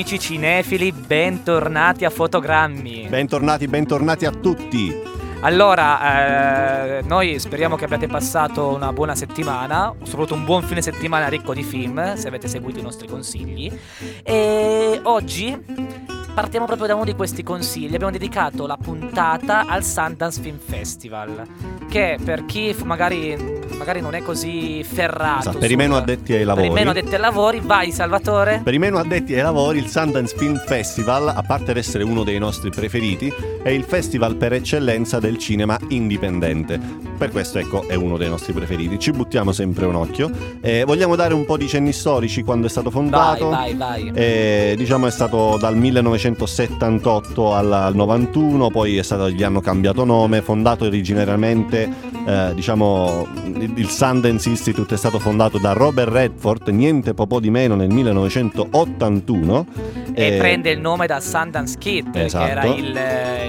Amici cinefili, bentornati a Fotogrammi. Bentornati, bentornati a tutti. Allora, eh, noi speriamo che abbiate passato una buona settimana, soprattutto un buon fine settimana ricco di film, se avete seguito i nostri consigli. E oggi partiamo proprio da uno di questi consigli. Abbiamo dedicato la puntata al Sundance Film Festival, che per chi magari, magari non è così ferrato. Esatto, per i meno addetti ai lavori. Per i meno addetti ai lavori, vai Salvatore. Per i meno addetti ai lavori, il Sundance Film Festival, a parte essere uno dei nostri preferiti, è il festival per eccellenza del cinema indipendente. Per questo, ecco, è uno dei nostri preferiti. Ci buttiamo sempre un occhio. Eh, vogliamo dare un po' di cenni storici quando è stato fondato. Vai, vai, vai. Eh, diciamo è stato dal 1978 al 91, poi stato, gli hanno cambiato nome, fondato originariamente, eh, diciamo, il Sundance Institute è stato fondato da Robert Redford, niente po' di meno nel 1981. E prende il nome da Sundance Kid, esatto. che era il,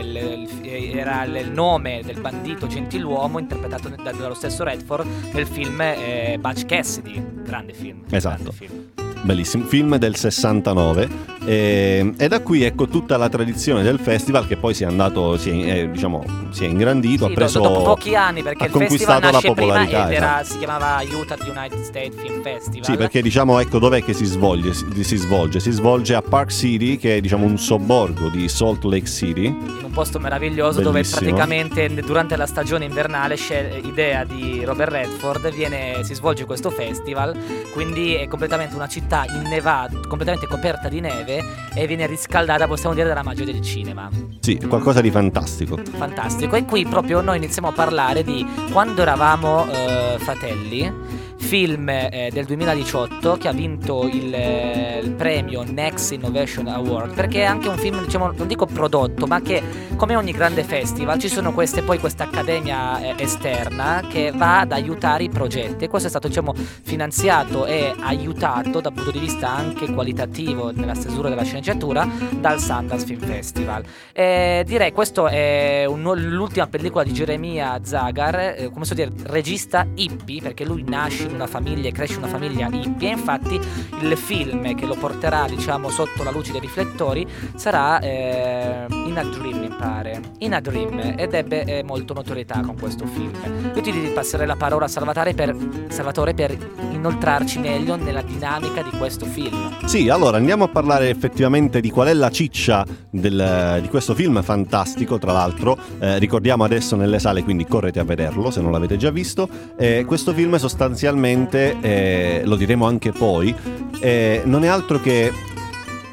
il, il, era il, nome del bandito gentiluomo interpretato da, dallo stesso Redford nel film eh, Butch Cassidy, grande film. Esatto. Grande film. Bellissimo, film del 69 e, e, da qui ecco tutta la tradizione del festival che poi si è andato, si è, eh, diciamo, si è ingrandito, sì, ha preso... Dopo pochi anni perché ha il festival la popolarità, prima ed era, esatto. si chiamava Utah United States Film Festival. Sì, perché diciamo ecco dov'è che si svolge, si, si svolge? Si svolge a Park City che è diciamo un sobborgo di Salt Lake City. In un posto meraviglioso Bellissimo. dove praticamente durante la stagione invernale c'è idea di Robert Redford, viene, si svolge questo festival, quindi è completamente una città innevata completamente coperta di neve e viene riscaldata, possiamo dire, dalla magia del cinema. Sì, qualcosa di fantastico. Fantastico. E qui proprio noi iniziamo a parlare di quando eravamo eh, fratelli film eh, del 2018 che ha vinto il, eh, il, premio Next Innovation Award perché è anche un film diciamo non dico prodotto ma che come ogni grande festival ci sono queste poi questa accademia eh, esterna che va ad aiutare i progetti. E questo è stato diciamo finanziato e aiutato dal punto di vista anche qualitativo nella stesura della sceneggiatura dal Sundance Film Festival. Direi questo è un, l'ultima pellicola di Jeremia Zagar eh, come so dire regista hippie perché lui nasce una famiglia e cresce una famiglia hippie infatti il film che lo porterà diciamo sotto la luce dei riflettori sarà eh, In a Dream mi pare. In a Dream. Ed ebbe eh, molto notorietà con questo film. Io ti passerei la parola a Salvatore per, Salvatore per inoltrarci meglio nella dinamica di questo film. Sì allora andiamo a parlare effettivamente di qual è la ciccia del, di questo film fantastico tra l'altro eh, ricordiamo adesso nelle sale quindi correte a vederlo se non l'avete già visto. Eh, questo film sostanzialmente eh, lo diremo anche poi, eh, non è altro che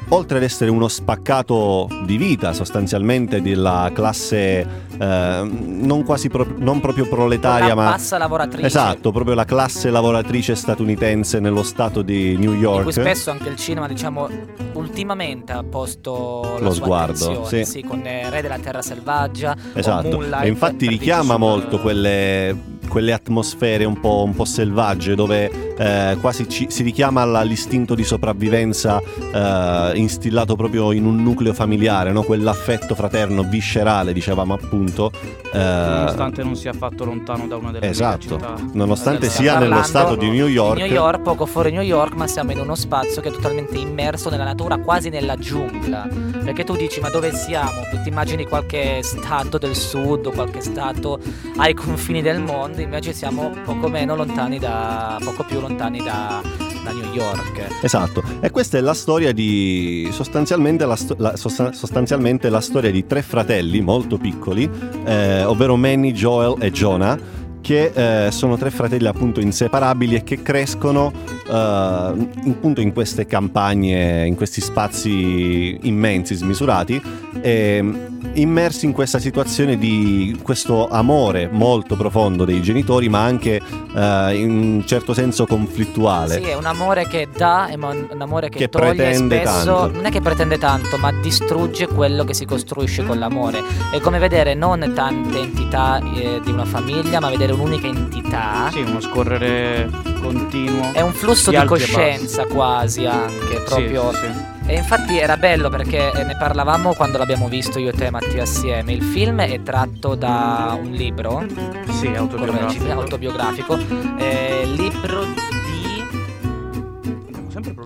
oltre ad essere uno spaccato di vita sostanzialmente della classe eh, non quasi pro- non proprio proletaria la ma bassa lavoratrice esatto proprio la classe lavoratrice statunitense nello stato di New York di cui spesso anche il cinema diciamo ultimamente ha posto lo sguardo sì. sì. con Re della Terra Selvaggia esatto e infatti richiama molto quelle quelle atmosfere un po', un po selvagge dove eh, quasi ci, si richiama all'istinto di sopravvivenza eh, instillato proprio in un nucleo familiare, no? quell'affetto fraterno, viscerale, dicevamo appunto. Eh, nonostante non sia affatto lontano da una delle esatto, città. nonostante Allora, sia nello stato di New York. New York, poco fuori New York, ma siamo in uno spazio che è totalmente immerso nella natura, quasi nella giungla. Perché tu dici, ma dove siamo? Ti immagini qualche stato del sud o qualche stato ai confini del mondo invece siamo poco meno lontani da poco più lontani da, da New York. Esatto, e questa è la storia di sostanzialmente la, la, sostanzialmente la storia di tre fratelli molto piccoli, eh, ovvero Manny, Joel e Jonah che eh, sono tre fratelli appunto inseparabili e che crescono eh, appunto in queste campagne, in questi spazi immensi, smisurati, e, immersi in questa situazione di questo amore molto profondo dei genitori, ma anche eh, in un certo senso conflittuale. Sì, è un amore che dà, è un amore che, che toglie pretende spesso, tanto. non è che pretende tanto, ma distrugge quello che si costruisce con l'amore. È come vedere non tante entità eh, di una famiglia, ma vedere un'unica entità. Sì, uno scorrere continuo. È un flusso di di, coscienza quasi anche, proprio. Sì, sì. E infatti era bello perché eh, ne parlavamo quando l'abbiamo visto io e te Mattia assieme. Il film è tratto da un libro. Sì, autobiografico. autobiografico. Eh, libro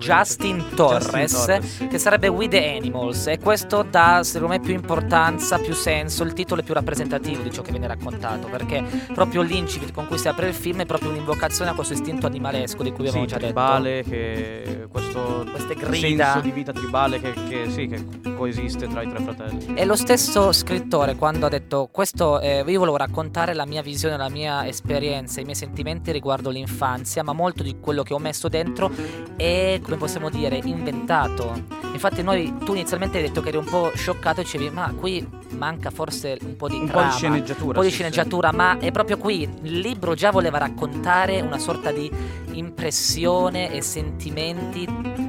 Justin Torres, Torres, sì. che sarebbe We the Animals e questo dà secondo me più importanza, più senso, il titolo è più rappresentativo di ciò che viene raccontato perché proprio l'incipit con cui si apre il film è proprio un'invocazione a questo istinto animalesco di cui abbiamo Sì, già tribale, che questo Queste grida. senso di vita tribale che, che sì, che coesiste tra i tre fratelli. detto. E lo stesso scrittore quando ha detto questo, eh, io volevo raccontare la mia visione, la mia esperienza, i miei sentimenti riguardo l'infanzia, ma molto di quello che ho messo dentro è, come possiamo dire, inventato. Infatti noi, tu inizialmente hai detto che eri un po' scioccato e dicevi, ma qui manca forse un po' di Un po' trama, di sceneggiatura. un po' di sì, sì. sceneggiatura, ma è proprio qui. Il libro già voleva raccontare una sorta di impressione e sentimenti,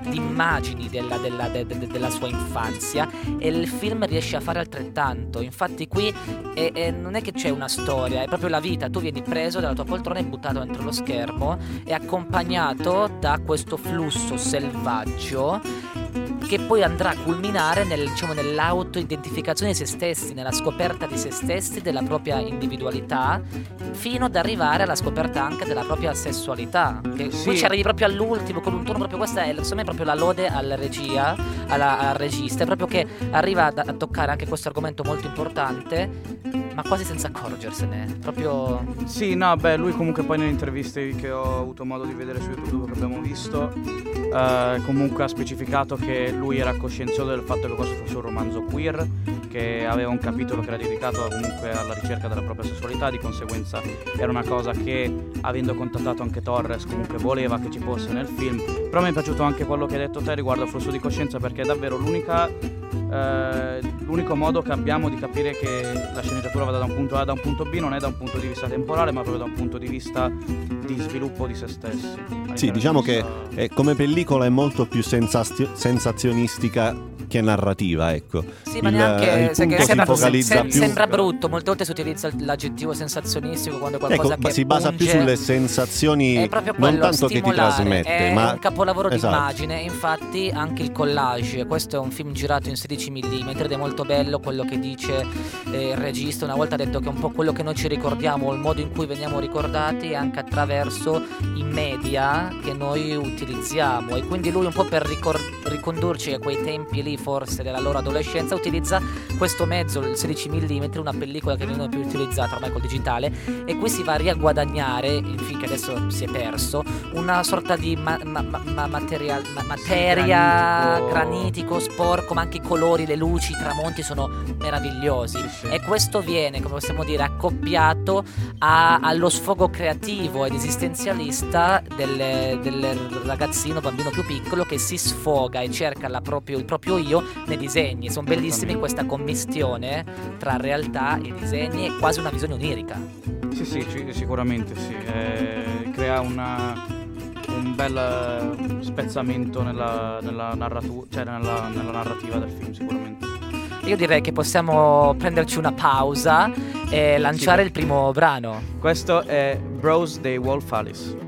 di immagini della, della- de- de- della sua infanzia e il film riesce a fare altrettanto. Infatti qui è- è- non è che c'è una storia, è proprio la vita. Tu vieni preso dalla tua poltrona e buttato dentro lo schermo e accompagnato da questo flusso selvaggio che poi andrà a culminare nel, diciamo, nell'auto-identificazione di se stessi, nella scoperta di se stessi, della propria individualità, fino ad arrivare alla scoperta anche della propria sessualità. Che Sì. Qui ci arrivi proprio all'ultimo, con un tono proprio questa è secondo me proprio la lode alla regia, alla- al regista, proprio che arriva a toccare anche questo argomento molto importante, ma quasi senza accorgersene. Proprio Sì, no, beh, lui comunque poi nelle interviste che ho avuto modo di vedere su YouTube che abbiamo visto, eh, comunque ha specificato che lui era coscienzioso del fatto che questo fosse un romanzo queer, che aveva un capitolo che era dedicato comunque alla ricerca della propria sessualità, di conseguenza era una cosa che avendo contattato anche Torres comunque voleva che ci fosse nel film. Però mi è piaciuto anche quello che hai detto te riguardo al flusso di coscienza perché è davvero l'unica eh, l'unico modo che abbiamo di capire che la sceneggiatura vada da un punto A da un punto B non è da un punto di vista temporale, ma proprio da un punto di vista di sviluppo di se stessi. A Sì, diciamo che differenza- eh, come pellicola è molto più sensazio- sensazionistica che narrativa, ecco. Sì, ma Il- neanche il che punto si sembra, focalizza sem- più- sembra brutto. Molte volte si utilizza l'aggettivo sensazionistico quando è qualcosa Ecco, che si basa più punge. sulle sensazioni, È proprio non quello, tanto che ti trasmette, è ma un capolavoro Esatto. di immagine. Infatti, anche il collage. Questo è un film girato in 16 mm ed è molto bello quello che dice eh, il regista. Una volta ha detto che è un po' quello che noi ci ricordiamo, il modo in cui veniamo ricordati anche attraverso i media che noi utilizziamo. E quindi lui, un po' per ricor- ricondurci a quei tempi lì, forse della loro adolescenza, utilizza questo mezzo, il 16 mm, una pellicola che non è più utilizzata ormai col digitale. E qui si va a riaguadagnare, il film che adesso si è perso, una sorta di ma- ma- ma- ma- material- ma- materia granitico. granitico, sporco, ma anche i colori, le luci, i tramonti sono meravigliosi. Sì, sì. E questo viene, come possiamo dire, accoppiato a- allo sfogo creativo ed esistenzialista del, del ragazzino, bambino più piccolo che si sfoga e cerca la proprio- il proprio io nei disegni. Sono bellissimi questa commistione tra realtà e disegni, è quasi una visione onirica. Sì, sì, sicuramente sì. Eh, crea una- un bel eh, spezzamento nella, nella narratu- cioè nella, nella narrativa del film, sicuramente. Io direi che possiamo prenderci una pausa e lanciare Sì. il primo brano. Questo è Bros dei Wolf Alice.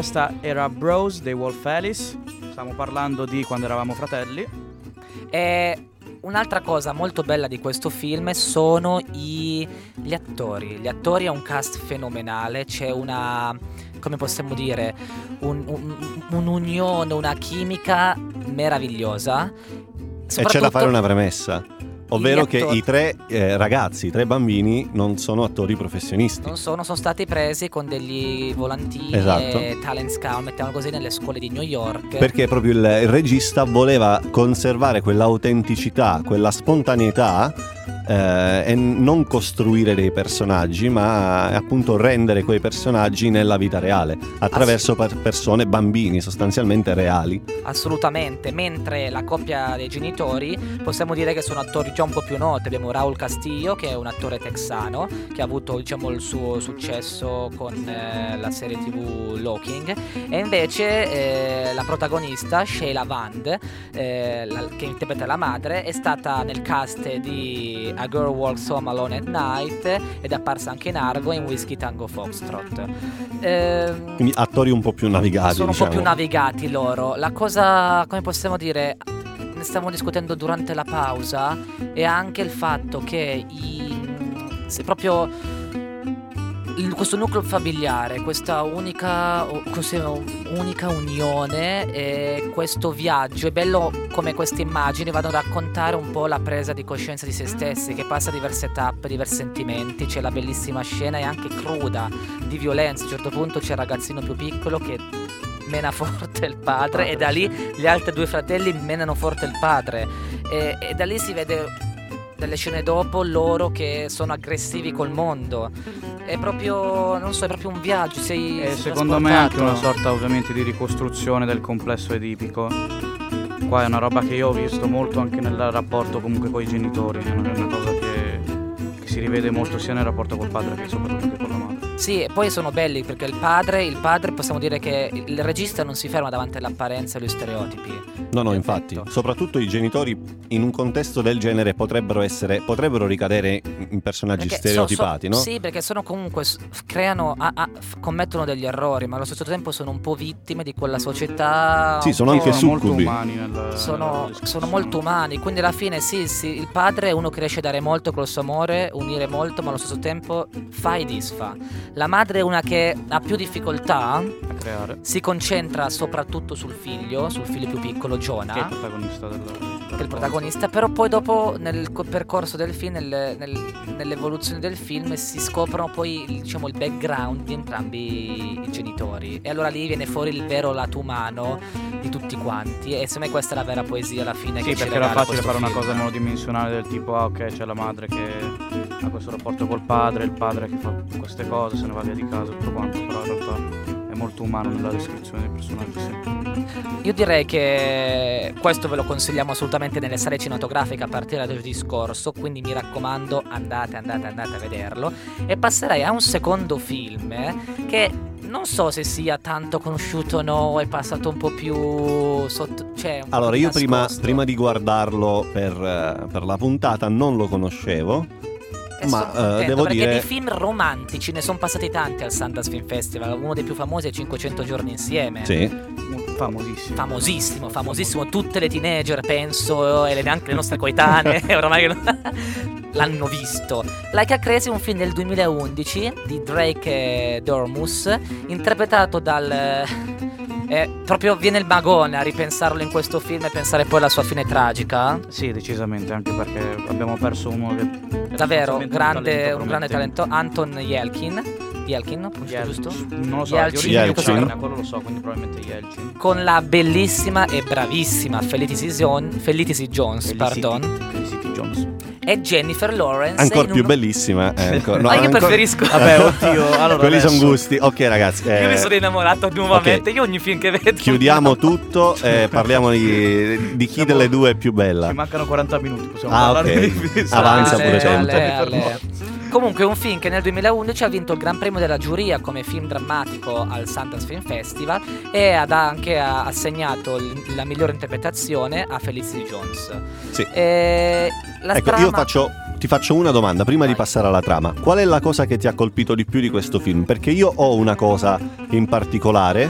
Questa era Bros dei Wolf Alice. Stiamo parlando di quando eravamo fratelli. E un'altra cosa molto bella di questo film sono i, gli attori. Gli attori è un cast fenomenale, c'è una, come possiamo dire, un, un, un'unione, una chimica meravigliosa. E c'è da fare una premessa. Ovvero che i tre eh, ragazzi, i tre bambini non sono attori professionisti. Non sono, sono stati presi con degli volantini esatto. e talent scout, mettiamo così, nelle scuole di New York. Perché proprio il, il regista voleva conservare quell'autenticità, quella spontaneità eh, e non costruire dei personaggi, ma appunto rendere quei personaggi nella vita reale, attraverso Ass- persone, bambini sostanzialmente reali. Assolutamente, mentre la coppia dei genitori possiamo dire che sono attori già un po' più noti, abbiamo Raul Castillo che è un attore texano che ha avuto diciamo, il suo successo con eh, la serie tv Locking e invece eh, la protagonista Sheila Vand eh, la, che interpreta la madre è stata nel cast di a Girl Walks Home Alone at Night ed è apparsa anche in Argo in Whiskey Tango Foxtrot. Ehm, Quindi attori un po' più navigati. Sono diciamo. un po' più navigati loro. La cosa, come possiamo dire, ne stiamo discutendo durante la pausa, è anche il fatto che i, se proprio questo nucleo familiare, questa unica, unica unione e questo viaggio, è bello come queste immagini vanno a raccontare un po' la presa di coscienza di se stessi, che passa diverse tappe, diversi sentimenti, c'è la bellissima scena e anche cruda di violenza, a un certo punto c'è il ragazzino più piccolo che mena forte il padre e da lì gli altri due fratelli menano forte il padre. E, e da lì si vede delle scene dopo loro che sono aggressivi col mondo. È proprio, non so, è proprio un viaggio. Sei, e secondo me è anche una sorta ovviamente di ricostruzione del complesso edipico. Qua è una roba che io ho visto molto anche nel rapporto comunque con i genitori, è una cosa che, che si rivede molto sia nel rapporto col padre che soprattutto con la madre. Sì, e poi sono belli perché il padre, il padre possiamo dire che il regista non si ferma davanti all'apparenza e agli stereotipi. No, no, infatti, soprattutto i genitori in un contesto del genere potrebbero essere potrebbero ricadere in personaggi perché stereotipati, so, so, no? Sì, perché sono comunque creano a, a, commettono degli errori, ma allo stesso tempo sono un po' vittime di quella società Sì, sono anche succubi. Nel, sono, sono, molto umani, quindi alla fine sì, sì, il padre è uno che riesce a dare molto col suo amore, unire molto, ma allo stesso tempo fa e disfa. La madre è una che ha più difficoltà a creare. Si concentra soprattutto sul figlio, sul figlio più piccolo, Jonah. Che è il protagonista del, Che è il protagonista, però poi dopo nel percorso del film, nel, nel, nell'evoluzione del film, si scoprono poi diciamo, il background di entrambi i genitori. E allora lì viene fuori il vero lato umano di tutti quanti. E secondo me questa è la vera poesia alla fine. Sì, che perché era facile fare film. una cosa monodimensionale del tipo, ah ok, c'è la madre che ha questo rapporto col padre, il padre che fa queste cose, se ne va via di casa, tutto quanto, però in realtà è molto umano nella descrizione dei personaggi. Sì. Io direi che questo ve lo consigliamo assolutamente nelle sale cinematografiche a partire da giovedì scorso, quindi mi raccomando andate, andate, andate a vederlo. E passerei a un secondo film che non so se sia tanto conosciuto o no, è passato un po' più sotto, cioè, un po' Allora, io prima, prima di guardarlo per, eh, per la puntata non lo conoscevo. Ma, eh, devo perché dire- di film romantici ne sono passati tanti al Sundance Film Festival. Uno dei più famosi è 500 giorni insieme. Sì. Famosissimo. Famosissimo, famosissimo. Tutte le teenager, penso, e le- anche le nostre coetanee, oramai che non- l'hanno visto. Like a Crazy è un film del 2011 di Drake e Dormus, interpretato dal. Eh, proprio viene il magone a ripensarlo in questo film e pensare poi alla sua fine tragica. Sì, decisamente, anche perché abbiamo perso uno che è Davvero, grande, un un grande talento. Anton Yelkin. Yelkin, Yel- giusto? Non lo so, Yelchin. ucraina, quello lo so, quindi probabilmente Yelchin. Con la bellissima e bravissima Felicity, Zon- Felicity Jones, pardon. Felicity Jones. E Jennifer Lawrence. Ancora più un- bellissima. ecco. No, Ma io ancora- preferisco. Vabbè, oddio, allora Quelli sono gusti. Ok, ragazzi. Io mi eh, sono innamorato nuovamente. Io ogni film che vedo. chiudiamo tutto e parliamo di, di chi Siamo- delle due è più bella. Ci mancano 40 minuti, possiamo Ah, parlare ok. di Avanza pure te. ale, Jennifer ale. Comunque è un film che nel 2011 ha vinto il Gran Premio della giuria come film drammatico al Sundance Film Festival e ha anche assegnato la migliore interpretazione a Felicity Jones. Sì. E la Ecco, trama- io faccio, ti faccio una domanda prima di passare alla trama. Qual è la cosa che ti ha colpito di più di questo film? Perché io ho una cosa in particolare,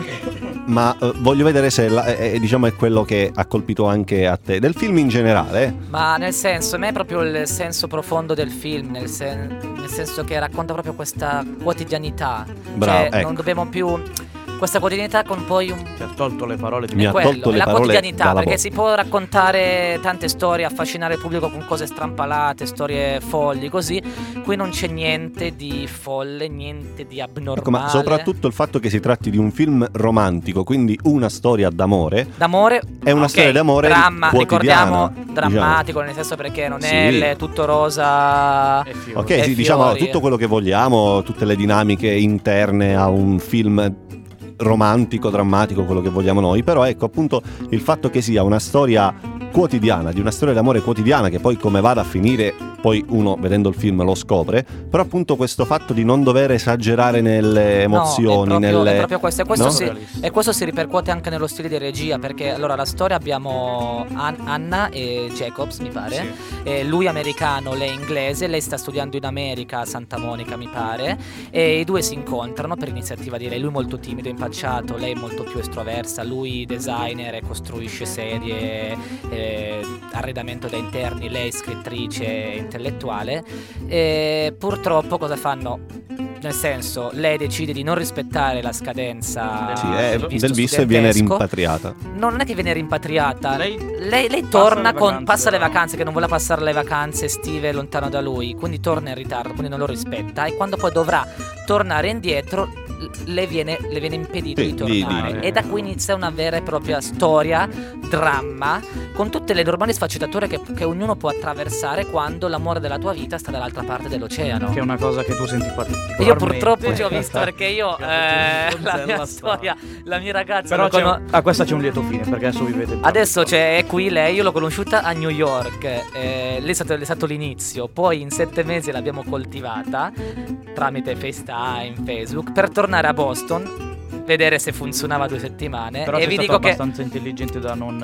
ma eh, voglio vedere se la- eh, eh, diciamo è quello che ha colpito anche a te. Del film in generale. Ma nel senso, a me è proprio il senso profondo del film, nel, sen- nel senso che racconta proprio questa quotidianità. Bravo, cioè, ecco. non dobbiamo più. Questa quotidianità con poi un. Ti ha tolto le parole di Mi ha quello, tolto le la parole quotidianità, dalla perché si può raccontare tante storie, affascinare il pubblico con cose strampalate, storie folli, così. Qui non c'è niente di folle, niente di abnormale. Ecco, ma soprattutto il fatto che si tratti di un film romantico, quindi una storia d'amore. D'amore È una ok, storia d'amore dramma, ricordiamo drammatico nel senso perché non è Sì. tutto rosa E. Ok, E sì, diciamo tutto quello che vogliamo, tutte le dinamiche interne a un film romantico, drammatico, quello che vogliamo noi, però ecco appunto il fatto che sia una storia quotidiana, di una storia d'amore quotidiana che poi come vada a finire, poi uno vedendo il film lo scopre, però appunto questo fatto di non dover esagerare nelle emozioni, no, è proprio, nelle... è proprio questo. E questo, no? si, e questo si ripercuote anche nello stile di regia. Perché allora la storia abbiamo An- Anna e Jacobs, mi pare. Sì. E lui americano, lei inglese. Lei sta studiando in America, a Santa Monica, mi pare. E i due si incontrano per iniziativa di lei. Lui molto timido, impacciato, lei molto più estroversa. Lui designer e costruisce serie, eh, arredamento da interni. Lei scrittrice intellettuale. E purtroppo cosa fanno? Nel senso, lei decide di non rispettare la scadenza Sì, è del del visto e viene rimpatriata. No, non è che viene rimpatriata. Lei Lei, lei passa torna le con. vacanze, passa le vacanze, che non vuole passare le vacanze estive lontano da lui. Quindi torna in ritardo, quindi non lo rispetta. E quando poi dovrà tornare indietro, le viene, le viene impedito Sì, di tornare. di- E da qui inizia una vera e propria storia, dramma, con tutte le normali sfaccettature che, che ognuno può attraversare quando l'amore della tua vita sta dall'altra parte dell'oceano. che è una cosa che tu senti particolarmente. Io purtroppo ci ho visto perché io eh, la mia storia, la mia ragazza Però cono- un- ah, questa c'è un lieto fine perché adesso vivete Adesso c'è è qui lei, io l'ho conosciuta a New York, eh, lì è stato, è stato l'inizio, poi in sette mesi l'abbiamo coltivata tramite FaceTime, Facebook, per tornare a Boston, vedere se funzionava due settimane Però e vi dico che abbastanza intelligente da non,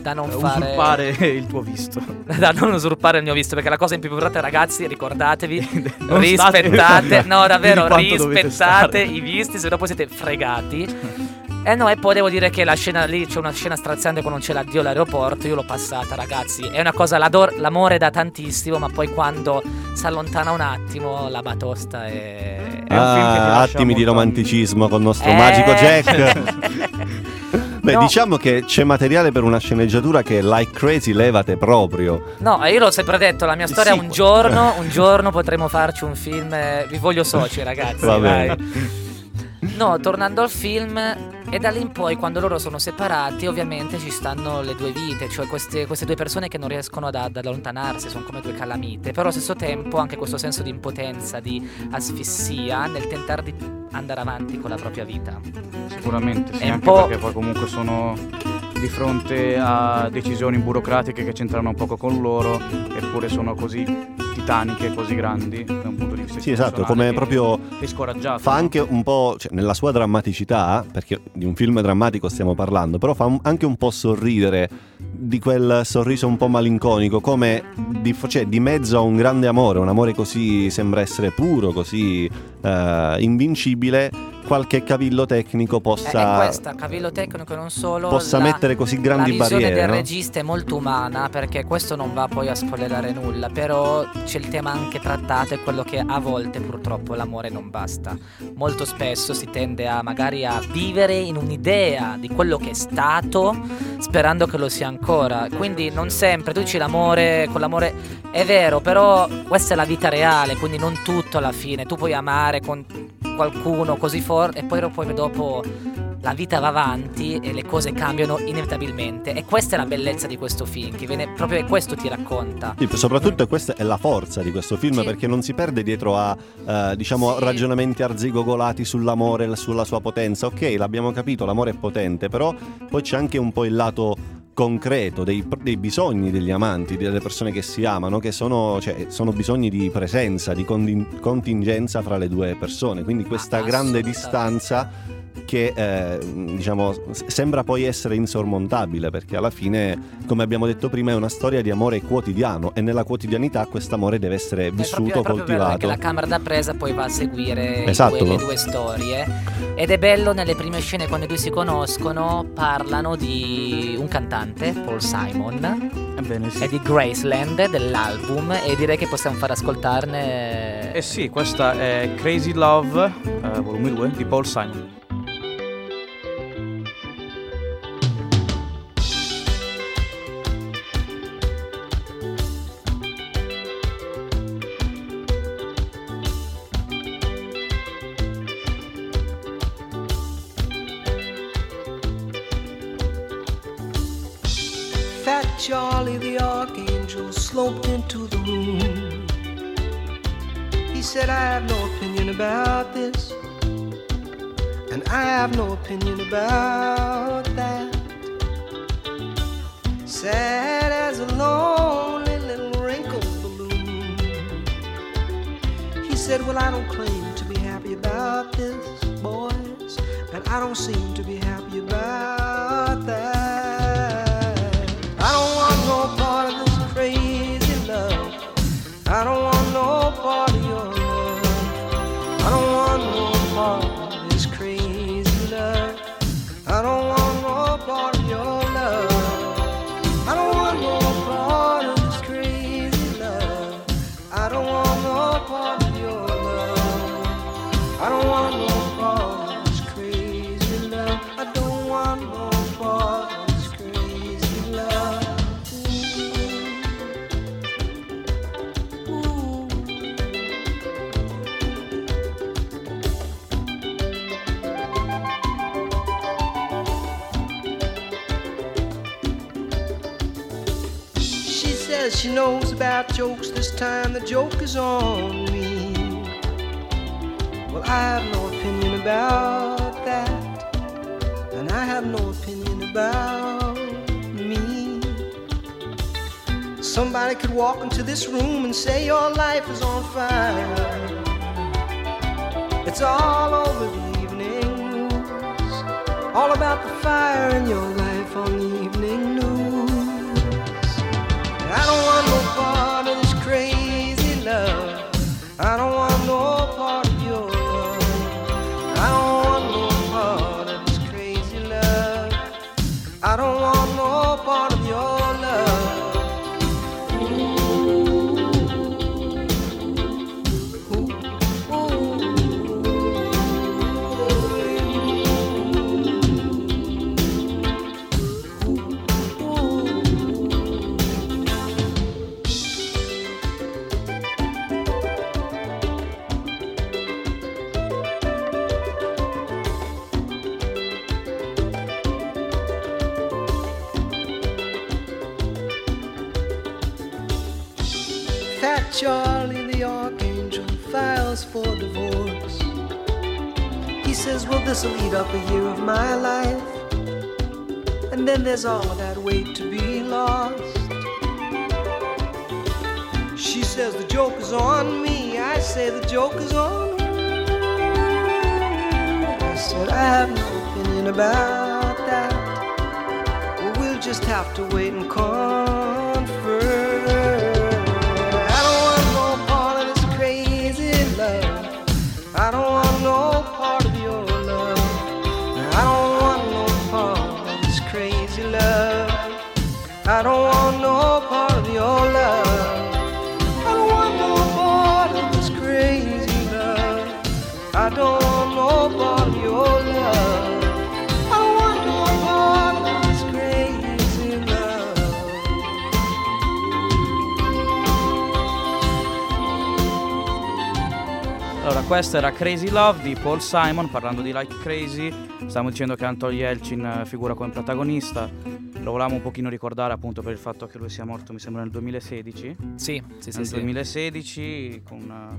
da non eh, fare usurpare il tuo visto. da non usurpare il mio visto perché la cosa in più importante ragazzi ricordatevi rispettate. no davvero rispettate i visti se no poi siete fregati eh no e poi devo dire che la scena lì c'è una scena straziante quando c'è l'addio all'aeroporto io l'ho passata ragazzi è una cosa l'amore da tantissimo ma poi quando si allontana un attimo la batosta è È Ah, attimi di romanticismo col nostro Eh. magico Jack. Beh, No. diciamo che c'è materiale per una sceneggiatura che Like Crazy levate proprio. No, io l'ho sempre detto, la mia Il storia sequel. un giorno, un giorno potremo farci un film, eh, vi voglio soci ragazzi, Va vai. bene. No, tornando al film, e da lì in poi, quando loro sono separati, ovviamente ci stanno le due vite, cioè queste, queste due persone che non riescono ad, ad allontanarsi, sono come due calamite. Però allo stesso tempo anche questo senso di impotenza, di asfissia nel tentare di andare avanti con la propria vita. Sicuramente, sì, È anche perché poi comunque sono di fronte a decisioni burocratiche che c'entrano poco con loro, eppure sono così titaniche, così grandi da un punto di vista Sì, esatto, come proprio che scoraggiato. fa no? anche un po', cioè, nella sua drammaticità, perché di un film drammatico stiamo parlando, però fa un- anche un po' sorridere di quel sorriso un po' malinconico, come di, cioè, di mezzo a un grande amore, un amore così sembra essere puro, così eh, invincibile, qualche cavillo tecnico possa... questa, cavillo tecnico non solo. possa la- mettere così grandi la visione barriere, del no? regista è molto umana perché questo non va poi a spoilerare nulla, però c'è il tema anche trattato, è quello che a volte purtroppo l'amore non basta. Molto spesso si tende a magari a vivere in un'idea di quello che è stato sperando che lo sia ancora. Quindi non sempre, tu dici l'amore, con l'amore è vero, però questa è la vita reale, quindi non tutto alla fine. Tu puoi amare con qualcuno così forte e poi, poi dopo la vita va avanti e le cose cambiano inevitabilmente. E questa è la bellezza di questo film, che viene proprio e questo ti racconta. Sì, soprattutto questa è la forza di questo film Sì. perché non si perde dietro a eh, diciamo Sì. ragionamenti arzigogolati sull'amore, sulla sua potenza. Ok, l'abbiamo capito, l'amore è potente, però poi c'è anche un po' il lato concreto dei, dei bisogni degli amanti, delle persone che si amano, che sono, cioè, sono bisogni di presenza, di contingenza fra le due persone. Quindi questa grande Assolutamente. distanza che eh, diciamo sembra poi essere insormontabile perché alla fine come abbiamo detto prima è una storia di amore quotidiano e nella quotidianità quest'amore deve essere È proprio- vissuto, è proprio coltivato Che la camera da presa poi va a seguire Esatto. due- le due storie. Ed è bello nelle prime scene quando i due si conoscono, parlano di un cantante, Paul Simon, Ebbene sì. e di Graceland dell'album. E direi che possiamo far ascoltarne. Eh sì, questa è Crazy Love, eh, volume 2 di Paul Simon. Charlie the Archangel sloped into the room. He said, I have no opinion about this, and I have no opinion about that. Sad as a lonely little wrinkled balloon. He said, Well, I don't claim to be happy about this, boys, and I don't seem to be happy about that. I don't want no about jokes. This time the joke is on me. Well, I have no opinion about that. And I have no opinion about me. Somebody could walk into this room and say your life is on fire. It's all over the evening news. All about the fire in your life on the evening news. I don't want no part this'll eat up a year of my life. And then there's all of that weight to be lost. She says the joke is on me. I say the joke is on her. I said I have no opinion about that. Well, we'll just have to wait and confer. Allora, questa era Crazy Love di Paul Simon, parlando di Like Crazy. Stiamo dicendo che Anton Yelchin eh, figura come protagonista. Lo volevamo un pochino ricordare appunto per il fatto che lui sia morto, mi sembra, nel 2016. Sì, sì, sì. nel sì. 2016, con una,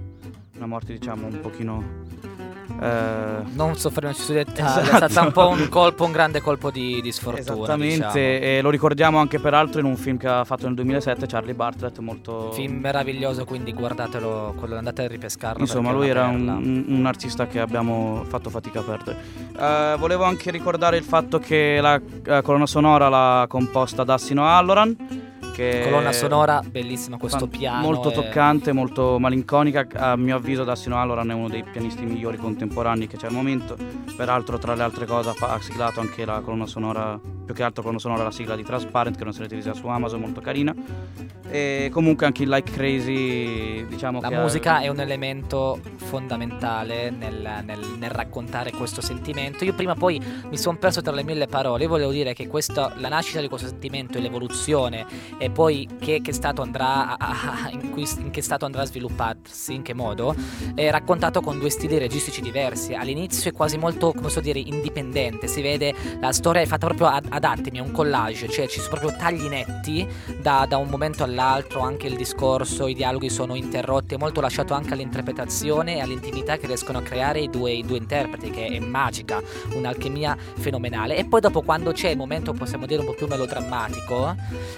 una morte, diciamo, un pochino... eh, Non soffermiamoci sui dettagli, è Esatto. stato un po' un colpo, un grande colpo di, di sfortuna. Esattamente, diciamo. e lo ricordiamo anche peraltro in un film che ha fatto nel 2007, Charlie Bartlett, molto... Film meraviglioso, quindi guardatelo, quello, andate a ripescarlo. Insomma, lui è era un, un- artista che abbiamo fatto fatica a perdere. Eh, volevo anche ricordare il fatto che la eh, colonna sonora l'ha composta Dassino Halloran. Che Colonna sonora, bellissima questo piano. Molto e- toccante, molto malinconica. A mio avviso, Dassino Halloran è uno dei pianisti migliori contemporanei che c'è al momento. Peraltro, tra le altre cose, ha, siglato anche la colonna sonora, più che altro colonna sonora, la sigla di Transparent, che è una serie televisiva su Amazon, molto carina. E comunque anche il Like Crazy, diciamo La che musica è un elemento fondamentale nel, nel- nel raccontare questo sentimento. Io prima poi mi sono perso tra le mille parole. Io volevo dire che questo- la nascita di questo sentimento e l'evoluzione e poi che, che stato andrà a- in, cui- in che stato andrà a svilupparsi, in che modo, è raccontato con due stili registici diversi. All'inizio è quasi molto, come so dire, indipendente. Si vede la storia è fatta proprio ad, ad attimi, è un collage, cioè ci sono proprio tagli netti da, da un momento all'altro, anche il discorso, i dialoghi sono interrotti, è molto lasciato anche all'interpretazione e all'intimità che riescono a creare i due, i due interpreti, che è magica, un'alchimia fenomenale. E poi dopo quando c'è il momento, possiamo dire, un po' più melodrammatico,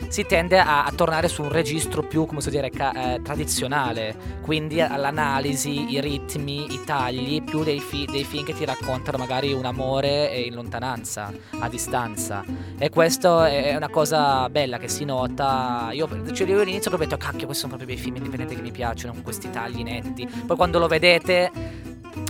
si tende a, a tornare su un registro più, come so dire, ca- eh, tradizionale, quindi all'analisi, i ritmi, i tagli, più dei, fi- dei film che ti raccontano magari un amore in lontananza, a distanza. E questo è una cosa bella che si nota. Io, cioè, io all'inizio ho detto, cacchio, questi sono proprio i film indipendenti che mi piacciono, con questi tagli netti. Poi quando lo vedete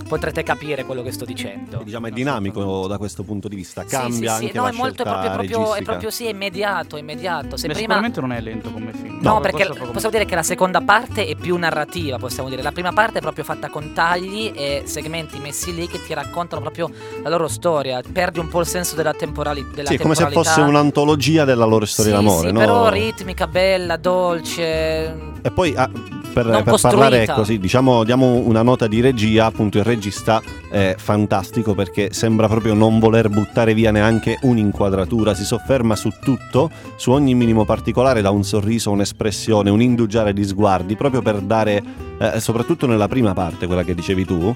potrete capire quello che sto dicendo. Diciamo è dinamico da questo punto di vista, Sì, cambia sì, sì, anche no, la è molto, è proprio, proprio, è proprio sì, è immediato, immediato. Se Beh, prima... Sicuramente non è lento come film. No, Per perché possiamo dire che la seconda parte è più narrativa, possiamo dire. La prima parte è proprio fatta con tagli e segmenti messi lì che ti raccontano proprio la loro storia. Perdi un po' il senso della, temporali- della Sì, è come se temporalità. fosse un'antologia della loro storia Sì, d'amore, sì, no? però ritmica, bella, dolce. E poi ah, per, per parlare così, diciamo, diamo una nota di regia, appunto il regista è fantastico perché sembra proprio non voler buttare via neanche un'inquadratura, si sofferma su tutto, su ogni minimo particolare, da un sorriso, un'espressione, un indugiare di sguardi, proprio per dare, eh, soprattutto nella prima parte, quella che dicevi tu,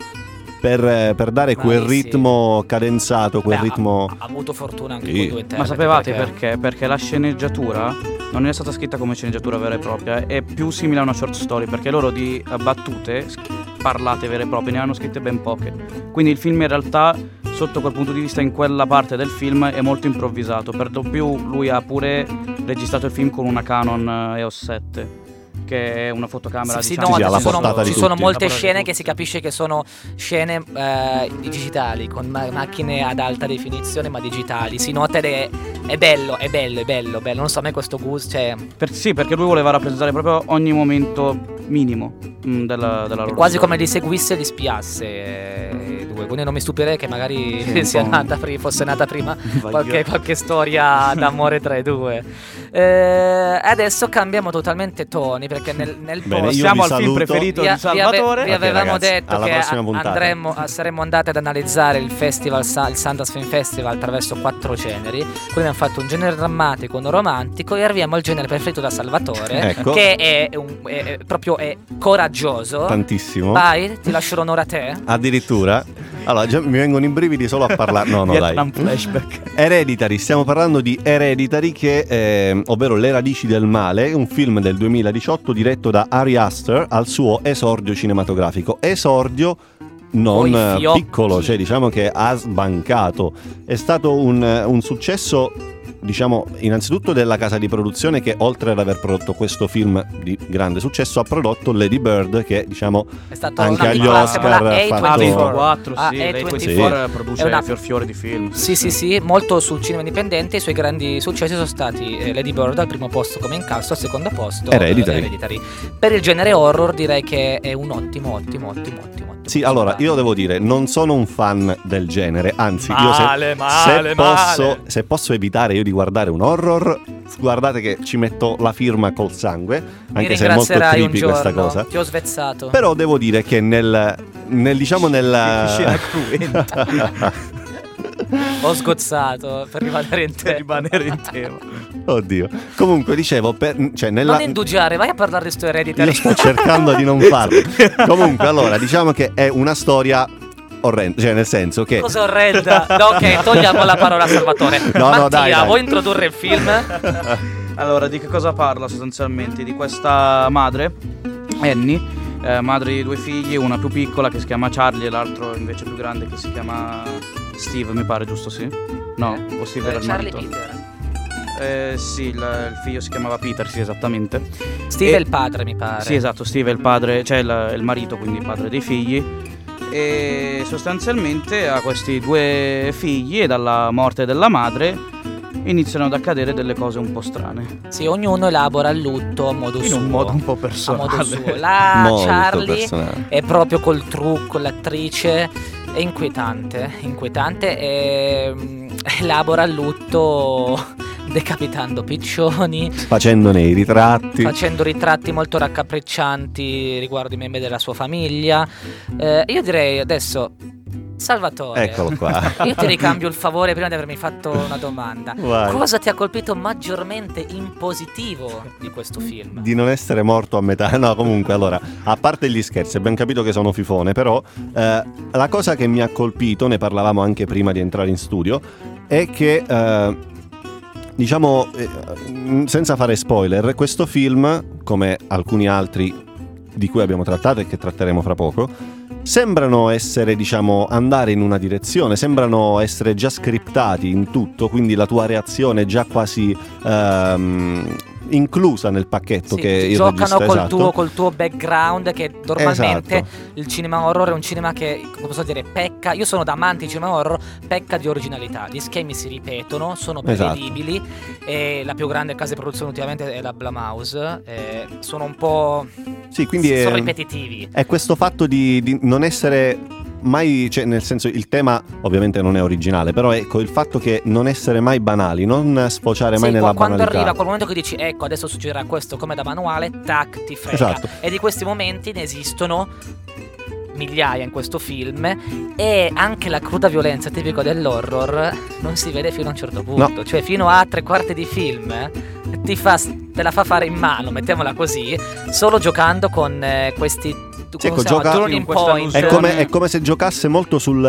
per, eh, per dare quel Bravissimi. ritmo cadenzato, quel Beh, ha- ritmo... Ha, avuto fortuna anche Sì. con due Ma interpreti. sapevate perché? Perché la sceneggiatura non è stata scritta come sceneggiatura vera e propria, è più simile a una short story, perché loro di eh, battute parlate vere e proprie ne hanno scritte ben poche. Quindi il film in realtà, sotto quel punto di vista, in quella parte del film è molto improvvisato. Per lo più lui ha pure registrato il film con una Canon eh, EOS 7, che è una fotocamera Sì, sì, diciamo, no, Sì, sì, alla ci sono, ci sono tutti. molte scene tutti. che si capisce che sono scene eh, digitali, con ma- macchine ad alta definizione ma digitali. Si nota ed è, è bello, è bello, è bello, bello. Non so, a me questo gusto, cioè, Per- sì, perché lui voleva rappresentare proprio ogni momento minimo mm, della, della loro quasi come li seguisse e li spiasse. eh, i due. Quindi non mi stupirei che magari Sì, sia nata pri- fosse nata prima qualche, qualche storia d'amore tra i due. Eh, adesso cambiamo totalmente toni perché nel, nel Bene, post- Siamo al film preferito vi, di vi ave- Salvatore. vi avevamo ragazzi, detto alla che a- andremmo, a- saremmo andati ad analizzare il festival, il Sundance Film Festival attraverso quattro generi. Quindi abbiamo fatto un genere drammatico, uno romantico e arriviamo al genere preferito da Salvatore, Ecco. che è, un- è- è proprio è coraggioso. Tantissimo. Vai, ti lascio l'onore a te. Addirittura Allora, già mi vengono i brividi solo a parlare. No, no, dai. Vietnam flashback. Hereditary, stiamo parlando di Hereditary, che, eh, ovvero Le radici del male, un film del 2018 diretto da Ari Aster al suo esordio cinematografico. Esordio non piccolo, cioè diciamo che ha sbancato. È stato un, un successo, diciamo, innanzitutto della casa di produzione che oltre ad aver prodotto questo film di grande successo ha prodotto Lady Bird che diciamo È stato Anche agli Oscar ha fatto- A24. A24, Ah, sì, lei A24. 24 produce È una- fior fiore di film. Sì, sì, sì, molto sul cinema indipendente. I suoi grandi successi sono stati eh, Lady Bird al primo posto come incasso, al secondo posto Hereditary. eh, Per il genere horror direi che è un ottimo, ottimo, ottimo, ottimo. Sì, allora io devo dire, non sono un fan del genere, anzi, io se, Male, male, se, posso, male. se posso evitare io di guardare un horror, guardate che ci metto la firma col sangue, anche se è molto creepy questa cosa. Ti ho svezzato. Però devo dire che nel, nel diciamo nel... Ho sgozzato per rimanere in per te. rimanere in tema. Oddio. Comunque dicevo, per, cioè nella... Non indugiare, vai a parlare di sto Hereditary. Io sto cercando di non farlo. Comunque, allora, diciamo che è una storia orrenda, cioè nel senso che... Cosa orrenda. No, ok, togliamo la parola a Salvatore. No, no, Mattia, dai, dai. vuoi introdurre il film? Allora, di che cosa parla sostanzialmente? Di questa madre, Annie, eh, madre di due figli, una più piccola che si chiama Charlie e l'altro invece più grande che si chiama Steve, mi pare, giusto sì? No, o Steve era Eh, il Charlie marito. Peter. Eh, sì, il, il figlio si chiamava Peter, sì, esattamente. Steve E- è il padre, mi pare. Sì, esatto, Steve è il padre, cioè il, il marito, quindi il padre dei figli. E sostanzialmente ha questi due figli e dalla morte della madre iniziano ad accadere delle cose un po' strane. Sì, ognuno elabora il lutto a modo In suo. un modo un po' a personale. modo suo. La Molto Charlie personale. è proprio col trucco, l'attrice è inquietante, inquietante e mm, elabora il lutto decapitando piccioni, Facendone i ritratti. facendo ritratti molto raccapriccianti riguardo i membri della sua famiglia. Eh, io direi adesso, Salvatore, Eccolo qua. io ti ricambio il favore prima di avermi fatto una domanda. Vai. Cosa ti ha colpito maggiormente in positivo di questo film? Di non essere morto a metà. No, comunque, allora, a parte gli scherzi, abbiamo capito che sono fifone, però eh, la cosa che mi ha colpito, ne parlavamo anche prima di entrare in studio, è che, eh, diciamo, eh, senza fare spoiler, questo film, come alcuni altri di cui abbiamo trattato e che tratteremo fra poco, sembrano essere, diciamo, andare in una direzione, sembrano essere già scriptati in tutto, quindi la tua reazione è già quasi ehm, inclusa nel pacchetto Sì, che il giocano regista col, esatto. tuo, col tuo background che normalmente Esatto. il cinema horror è un cinema che, come posso dire, pecca, io sono da amante di cinema horror, pecca di originalità, gli schemi si ripetono, sono Esatto. prevedibili e la più grande casa di produzione ultimamente è la Blumhouse, eh, sono un po' Sì, quindi sono è, ripetitivi. è questo fatto di, di non essere mai, cioè nel senso il tema ovviamente non è originale, però ecco il fatto che non essere mai banali, non sfociare mai Sì, nella qua- quando banalità. arriva quel momento che dici ecco adesso succederà questo come da manuale, tac, ti frega. Esatto. E di questi momenti ne esistono migliaia in questo film e anche la cruda violenza tipica dell'horror non si vede fino a un certo punto, cioè fino a tre quarti di film ti fa, te la fa fare in mano, mettiamola così, solo giocando con eh, questi ecco, gioca-. È come, è come se giocasse molto sul,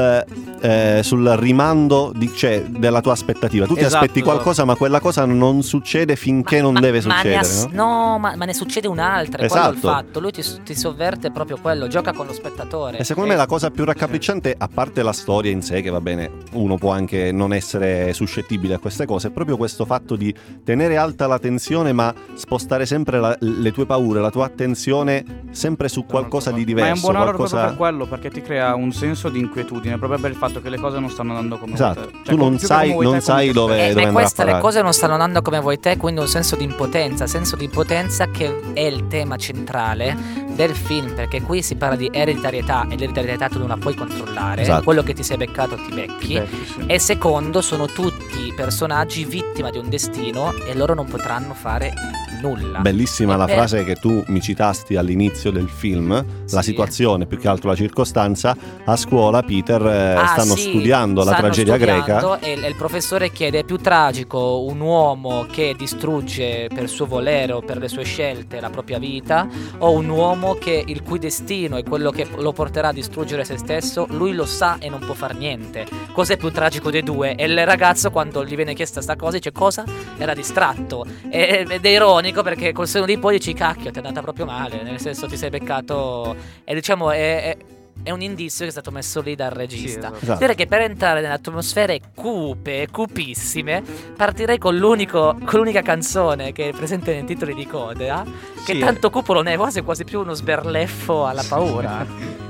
eh, sul rimando di- cioè, della tua aspettativa. Tu ti Esatto, aspetti qualcosa, ma quella cosa non succede finché non Ma- deve ma ne succedere. as- no? no, ma, ma ne succede un'altra, è quello il Esatto. fatto. Lui ti, ti sovverte proprio quello, gioca con lo spettatore. E secondo me la cosa più raccapricciante, a parte la storia in sé, che va bene, uno può anche non essere suscettibile a queste cose, è proprio questo fatto di tenere alta la tensione, ma spostare sempre la- le tue paure, la tua attenzione sempre su qualcosa di diverso. Ma è un buon horror qualcosa... proprio per quello, perché ti crea un senso di inquietudine, proprio per il fatto che le cose non stanno andando come Esatto. vuoi te. Tu Cioè, non più che sai- non te, sai dove-. Eh, dove ma andrà a queste le cose non stanno andando come vuoi te, quindi un senso di impotenza, senso di impotenza che è il tema centrale del film, perché qui si parla di ereditarietà e l'ereditarietà tu non la puoi controllare, Esatto. quello che ti sei beccato ti becchi. Becchi, sì. E secondo, sono tutti personaggi vittima di un destino e loro non potranno fare nulla. Bellissima E la per- frase che tu mi citasti all'inizio all'inizio del film, la situazione, più che altro la circostanza, a scuola Peter eh, Ah, stanno sì, studiando la stanno tragedia greca. studiando E il, e il professore chiede: è più tragico un uomo che distrugge per suo volere o per le sue scelte la propria vita, o un uomo che il cui destino è quello che lo porterà a distruggere se stesso? Lui lo sa e non può far niente. Cos'è più tragico dei due? E il ragazzo, quando gli viene chiesta sta cosa, dice: Cosa? Era distratto. Ed è ironico perché col seno di poi dici: Cacchio, ti è andata proprio male. Nel senso, ti sei beccato. E diciamo, è- è- è un indizio che è stato messo lì dal regista. esatto. Esatto. Direi che per entrare nelle atmosfere cupe, cupissime, partirei con, l'unico, con l'unica canzone che è presente nei titoli di coda, che Sì, tanto cupo non è, quasi è quasi più uno sberleffo alla paura.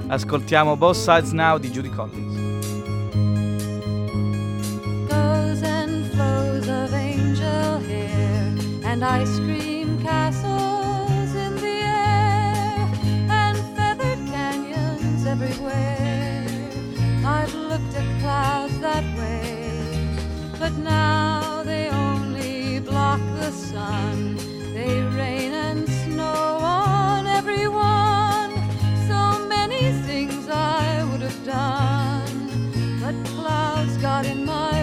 Ascoltiamo Both Sides Now di Judy Collins. goes and flows of angel hair and ice cream everywhere. I've looked at clouds that way, but now they only block the sun. They rain and snow on everyone. So many things I would have done but clouds got in my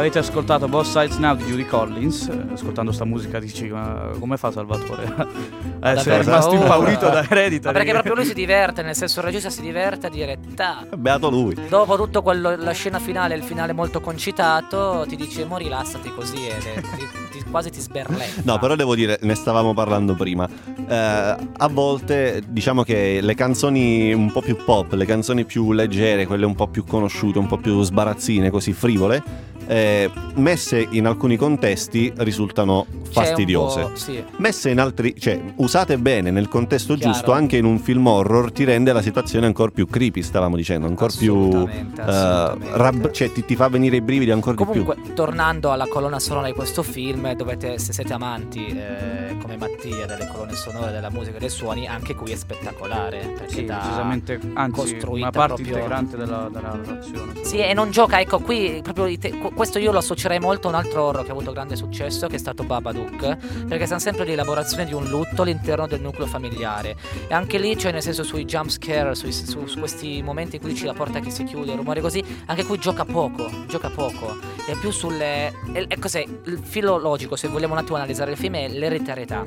Avete ascoltato Both Sides Now di Judy Collins. Eh, Ascoltando sta musica dici ma come fa Salvatore essere avere rimasto impaurito da Ma Hereditary? perché proprio lui si diverte, nel senso il regista si diverte a dire ta. Beato lui. Dopo tutto quello, la scena finale, il finale molto concitato, ti dice mo rilassati così e ti- ti- quasi ti sberleffa. No, però devo dire, ne stavamo parlando prima. Eh, a volte diciamo che le canzoni un po' più pop, le canzoni più leggere, quelle un po' più conosciute, un po' più sbarazzine, così frivole, eh, messe in alcuni contesti risultano fastidiose. sì. Messe in altri, cioè usate bene nel contesto Chiaro. giusto, anche in un film horror, ti rende la situazione ancora più creepy, stavamo dicendo, ancora più. Assolutamente, assolutamente. rab- cioè ti, ti fa venire i brividi ancora di più. Comunque, tornando alla colonna sonora di questo film, dovete, se siete amanti eh, come Mattia delle colonne sonore, della musica e dei suoni, anche qui è spettacolare. Perché Sì, da- decisamente, anzi, costruita una parte proprio- integrante della, della narrazione. Sì, e non gioca, ecco, qui proprio i te- questo io lo associerei molto a un altro horror che ha avuto grande successo, che è stato Babadook, perché siamo sempre l'elaborazione di un lutto all'interno del nucleo familiare. E anche lì, cioè nel senso sui jump scare, sui- su, su questi momenti in cui dici la porta che si chiude, rumore così, anche qui gioca poco, gioca poco. È più sulle... E, e cos'è? Il filo logico, se vogliamo un attimo analizzare il film, è l'ereditarietà.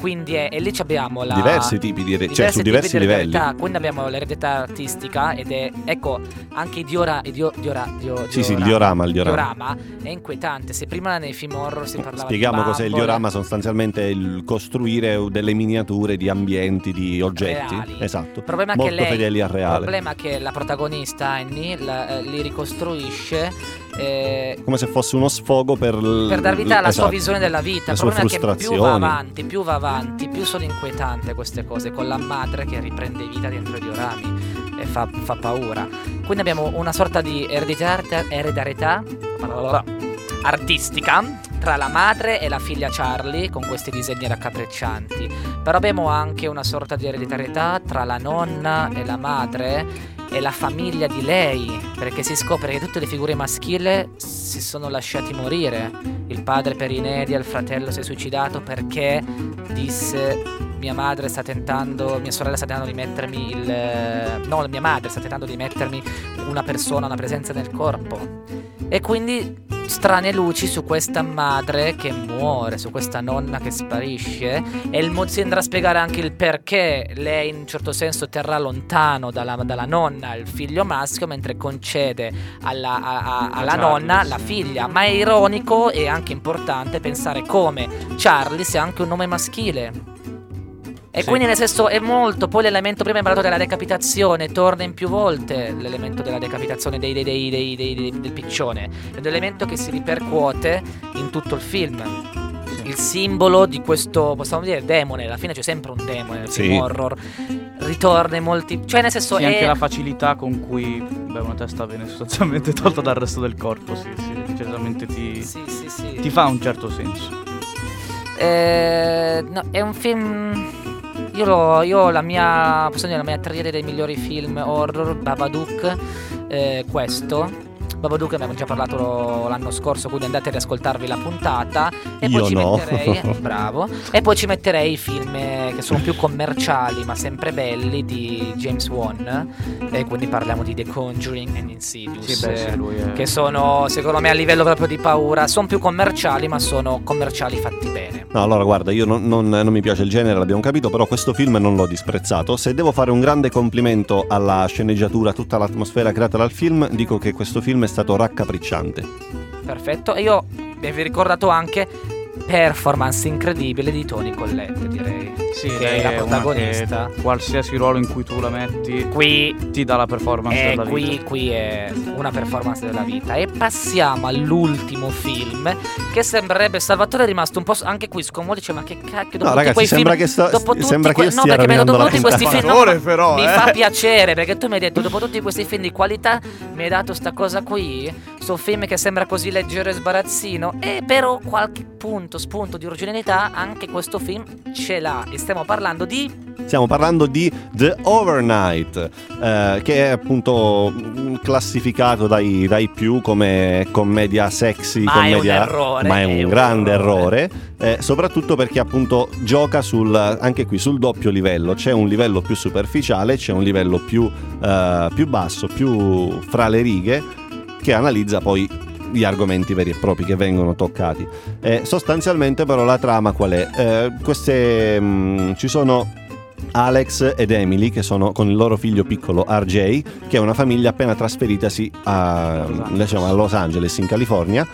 Quindi è, e lì abbiamo la... diversi tipi di, re- cioè su diversi di livelli. eredità. Quindi abbiamo l'eredità artistica ed è, ecco, anche Diora, Dio, Diora, Dio, Sì, sì, il diorama, il diorama. è inquietante. Se prima nei film horror si parlava Spieghiamo di cos'è il diorama, sostanzialmente il costruire delle miniature di ambienti, di oggetti. Reali. Esatto. Il problema è Molto che lei, fedeli al Il reale. problema è che la protagonista Annie la- eh, li ricostruisce eh, Come se fosse uno sfogo per... l- per dar vita alla esatto. sua visione della vita. Il problema è che più va avanti, più va avanti, più sono inquietanti queste cose, con la madre che riprende vita dentro i diorami e fa, fa paura. Quindi abbiamo una sorta di ereditarietà, ereditarietà artistica tra la madre e la figlia Charlie con questi disegni raccapriccianti. Però abbiamo anche una sorta di ereditarietà tra la nonna e la madre e la famiglia di lei, perché si scopre che tutte le figure maschili si sono lasciati morire. Il padre per inedia, il fratello si è suicidato perché disse mia madre sta tentando, mia sorella sta tentando di mettermi il... no, mia madre sta tentando di mettermi una persona, una presenza nel corpo. E quindi strane luci su questa madre che muore, su questa nonna che sparisce e il mo- si andrà a spiegare anche il perché lei in un certo senso terrà lontano dalla, dalla nonna il figlio maschio mentre concede alla, a- a- alla nonna la figlia. Ma è ironico e anche importante pensare come Charlie sia anche un nome maschile. E Sì. quindi nel senso è molto, poi l'elemento prima hai parlato della decapitazione, torna in più volte l'elemento della decapitazione dei, dei- dei- dei- dei- dei- del piccione, è un elemento che si ripercuote in tutto il film. Il simbolo di questo, possiamo dire, demone, alla fine c'è sempre un demone nel Sì. film horror, ritorna in molti... Cioè nel senso Sì, è... anche la facilità con cui beh, una testa viene sostanzialmente tolta dal resto del corpo, sì, sì, certamente ti, Sì, sì, sì. ti fa un certo senso. Eh, no, è un film. Io, lo, io la mia. Posso dire la mia triade dei migliori film horror, Babadook. eh, questo. Babadook abbiamo già parlato l'anno scorso, quindi andate ad ascoltarvi la puntata. E Io poi ci no. metterei. bravo. E poi ci metterei i film eh, che sono più commerciali, ma sempre belli, di James Wan. E quindi parliamo di The Conjuring and Insidious. Sì, beh, sì, eh, lui è... che sono secondo me a livello proprio di paura sono più commerciali ma sono commerciali fatti bene No, allora guarda, io non, non- non mi piace il genere, l'abbiamo capito, però questo film non l'ho disprezzato. Se devo fare un grande complimento alla sceneggiatura, tutta l'atmosfera creata dal film, dico che questo film è stato raccapricciante. perfetto e io vi ho ricordato anche performance incredibile di Tony Collette direi Sì, che lei è la una protagonista. che qualsiasi ruolo in cui tu la metti qui ti dà la performance E della qui, vita. qui è una performance della vita. E passiamo all'ultimo film. Che sembrerebbe Salvatore è rimasto un po' anche qui scomodo. Dice: Ma che cacchio, dopo No, tutti ragazzi, quei sembra film. che sta- dopo tutti sembra che que- io no, perché dopo tutti questi film. no, Però, mi eh. fa piacere perché tu mi hai detto, dopo tutti questi film di qualità, mi hai dato sta cosa qui. Sto film che sembra così leggero e sbarazzino. E però qualche punto, spunto di originalità, anche questo film ce l'ha. E stiamo parlando di. Stiamo parlando di The Overnight, eh, che è appunto mm, classificato dai, dai più come commedia sexy, Ma è un commedia, errore, ma è un è un grande errore. errore, eh, soprattutto perché appunto gioca sul, anche qui sul doppio livello, c'è un livello più superficiale, c'è un livello più, eh, più basso, più fra le righe, che analizza poi gli argomenti veri e propri che vengono toccati. Eh, sostanzialmente però la trama qual è? Eh, queste, mm, ci sono Alex ed Emily che sono con il loro figlio piccolo RJ che è una famiglia appena trasferitasi a, Los Angeles. diciamo, a Los Angeles in California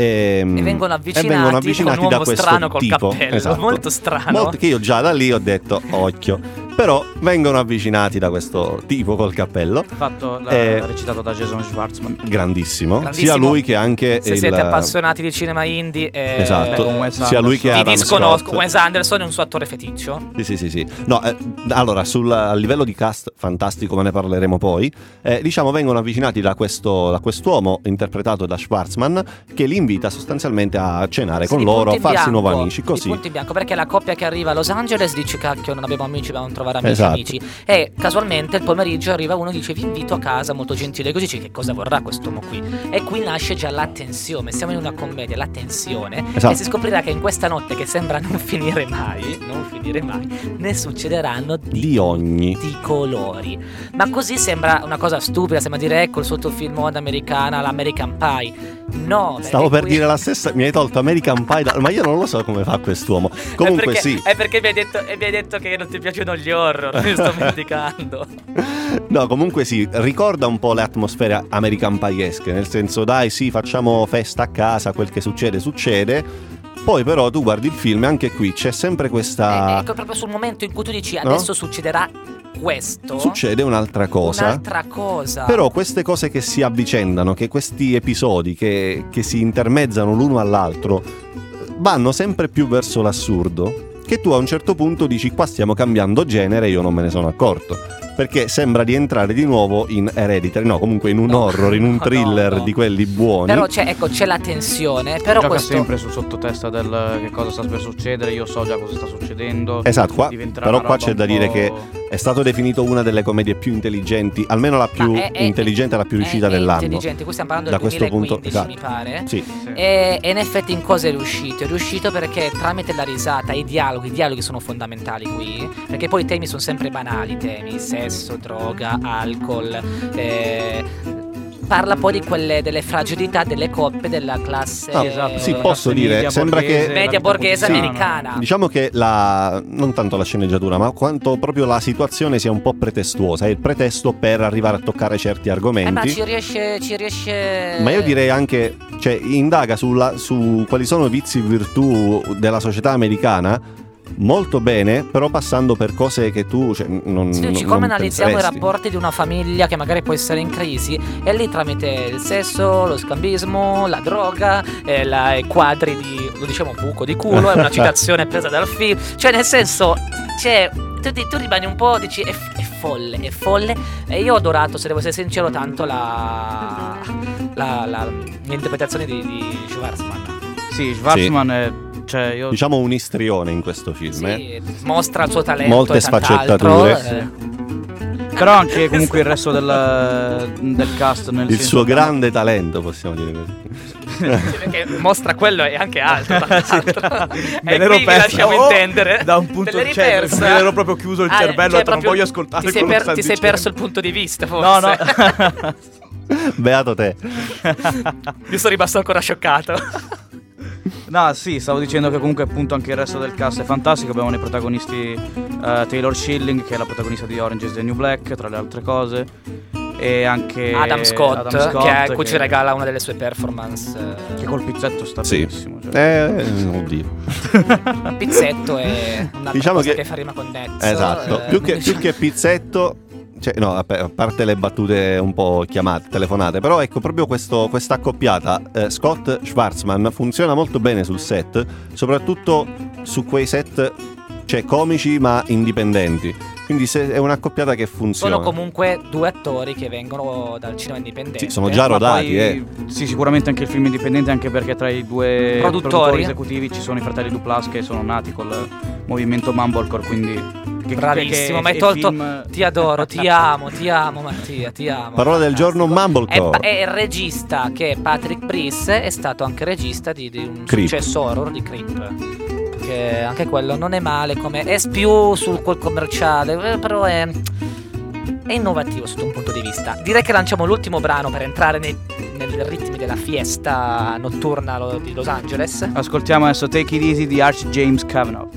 e, E vengono avvicinati, e vengono avvicinati con un da uomo questo strano col tipo. cappello. Esatto. Molto strano. Molto- che io già da lì ho detto occhio però vengono avvicinati da questo tipo col cappello Fatto da- Eh, recitato da Jason Schwartzman. grandissimo, Grandissimo. sia lui che anche Se il siete appassionati di cinema indie, eh, esatto Wes sia lui che Adam disconosco. Scott. Wes Anderson è un suo attore feticcio. Sì, sì, sì, sì. No, eh, allora, sul, a livello di cast, fantastico, ma ne parleremo poi. eh, diciamo, vengono avvicinati da, questo, da quest'uomo interpretato da Schwarzman, che li invita invita sostanzialmente a cenare Sì, con loro, a farsi nuovi amici, così. punto in bianco, perché la coppia che arriva a Los Angeles dice cacchio non abbiamo amici, dobbiamo trovare amici Esatto. amici. E casualmente il pomeriggio arriva uno e dice vi invito a casa, molto gentile, così dice che cosa vorrà quest'uomo qui. E qui nasce già la tensione, siamo in una commedia, la tensione. Esatto. E si scoprirà che in questa notte che sembra non finire mai, non finire mai, ne succederanno di Di ogni. di colori. Ma così sembra una cosa stupida, sembra dire ecco il sottofilm americana, l'American Pie. No, Stavo per dire la stessa, mi hai tolto American Pie, da- ma io non lo so come fa quest'uomo. Comunque è perché, sì. È perché mi hai, detto, mi hai detto che non ti piacciono gli horror, mi sto dimenticando. No, comunque sì, ricorda un po' le atmosfere American Pie-esche, nel senso dai sì, facciamo festa a casa, quel che succede succede. Poi però tu guardi il film e anche qui c'è sempre Eh, questa... ecco proprio sul momento in cui tu dici No? adesso succederà questo. Succede un'altra cosa. Un'altra cosa. Però queste cose che si avvicendano, che questi episodi che, che si intermezzano l'uno all'altro, vanno sempre più verso l'assurdo. Che tu a un certo punto dici qua stiamo cambiando genere e io non me ne sono accorto. Perché sembra di entrare di nuovo in Hereditary, no, comunque in un No, horror, in un no, thriller no. di quelli buoni. Però c'è, ecco, c'è la tensione. Però Gioca questo. sempre sul sottotesta del che cosa sta per succedere, io so già cosa sta succedendo. Esatto, qua- però qua c'è da dire che È stato definito una delle commedie più intelligenti, almeno la più è- è- intelligente e la più riuscita è, è dell'anno. intelligente, qui stiamo parlando Da del questo punto, 2015, mi esatto. pare. Sì. Sì. E, e in effetti in cosa è riuscito? È riuscito perché tramite la risata, i dialoghi, i dialoghi sono fondamentali qui, perché poi i temi sono sempre banali, i temi, sesso, droga, alcol, eh, parla poi di quelle delle fragilità delle coppie della classe Ah, Esatto, sì, posso dire, media sembra che- borghese, la media borghese quotidiana. americana. Diciamo che la, non tanto la sceneggiatura, ma quanto proprio la situazione sia un po' pretestuosa, è il pretesto per arrivare a toccare certi Eh, ma argomenti. ci riesce, ci riesce... Ma io direi anche, cioè, indaga sulla- su quali sono i vizi e virtù della società americana molto bene, però passando per cose che tu cioè, non, Sì, dici, come non analizziamo i penseresti. rapporti di una famiglia che magari può essere in crisi e lì tramite il sesso, lo scambismo, la droga, e la- i quadri di, lo diciamo, buco di culo, è una citazione presa dal film, cioè nel senso, c'è, tu, ti- tu rimani un po', dici, è, è folle, è folle, e io ho adorato, se devo essere sincero, tanto la, la, la- l'interpretazione di, di Schwarzman. Sì, Schwarzman è cioè io Diciamo un istrione in questo film. eh. Sì, mostra il suo talento Molte e sfaccettature. eh. però anche comunque il resto del, del cast nel Il suo che- grande talento, possiamo dire così. Sì, perché mostra quello e anche altro. l'altro. Me e l'ero qui vi perso. lasciamo Oh, intendere. da un punto cioè, persa? me l'ero proprio chiuso il Ah, cervello, cioè, non voglio ascoltare Ti sei, che per- ti sei perso il punto di vista, No, forse. no. Beato te. Io sono rimasto ancora scioccato. No, sì, stavo dicendo che comunque appunto anche il resto del cast è fantastico. Abbiamo nei protagonisti eh, Taylor Schilling, che è la protagonista di Orange is the New Black, tra le altre cose. E anche Adam Scott, Adam Scott, che, è- cui ci regala una delle sue performance. eh, Che col pizzetto sta Sì. benissimo. cioè. Eh, oddio. Pizzetto e una Diciamo cosa che- che... fa rima con Nezzo. Esatto. eh, più, che, diciamo- più che pizzetto. Cioè, no, a parte le battute un po' chiamate, telefonate, però ecco proprio questo- questa accoppiata eh, Scott Schwarzman funziona molto bene sul set, soprattutto su quei set cioè, comici ma indipendenti. Quindi se- è un'accoppiata che funziona. Sono comunque due attori che vengono dal cinema indipendente. Sì, sono già rodati, poi, eh. Sì, sicuramente anche il film indipendente, anche perché tra i due Produttori. esecutivi ci sono i fratelli Duplas che sono nati col movimento Mumblecore, quindi... Che, Bravissimo, che- ma hai tolto. film- Ti adoro, ti amo, ti amo, Mattia, ti amo. Parola del giorno. Mumblecore. È, è il regista che è Patrick Brice, è stato anche regista di, di un Creep. successo horror di Creep. Che anche quello non è male come. È più sul quel commerciale, eh, però è. È innovativo sotto un punto di vista. Direi che lanciamo l'ultimo brano per entrare nei, nei ritmi della fiesta notturna di Los Angeles. Ascoltiamo adesso Take It Easy di Arch James Kavanaugh.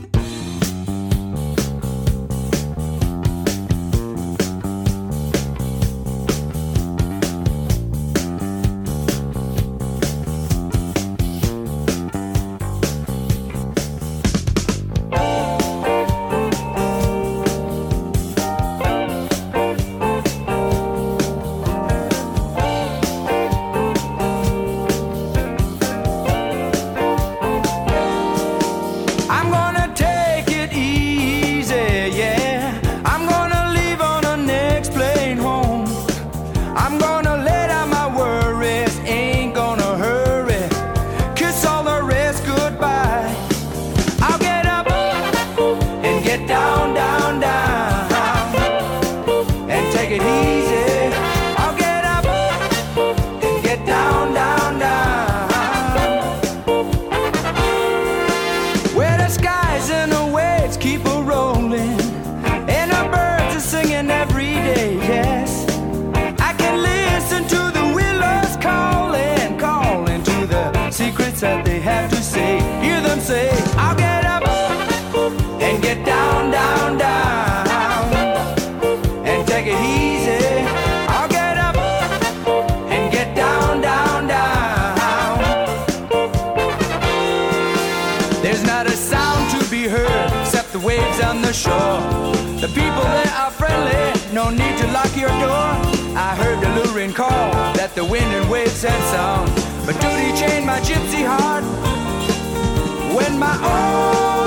Shore. The people there are friendly, no need to lock your door. I heard the luring call that the wind and waves had sung. But duty chained my gypsy heart when my old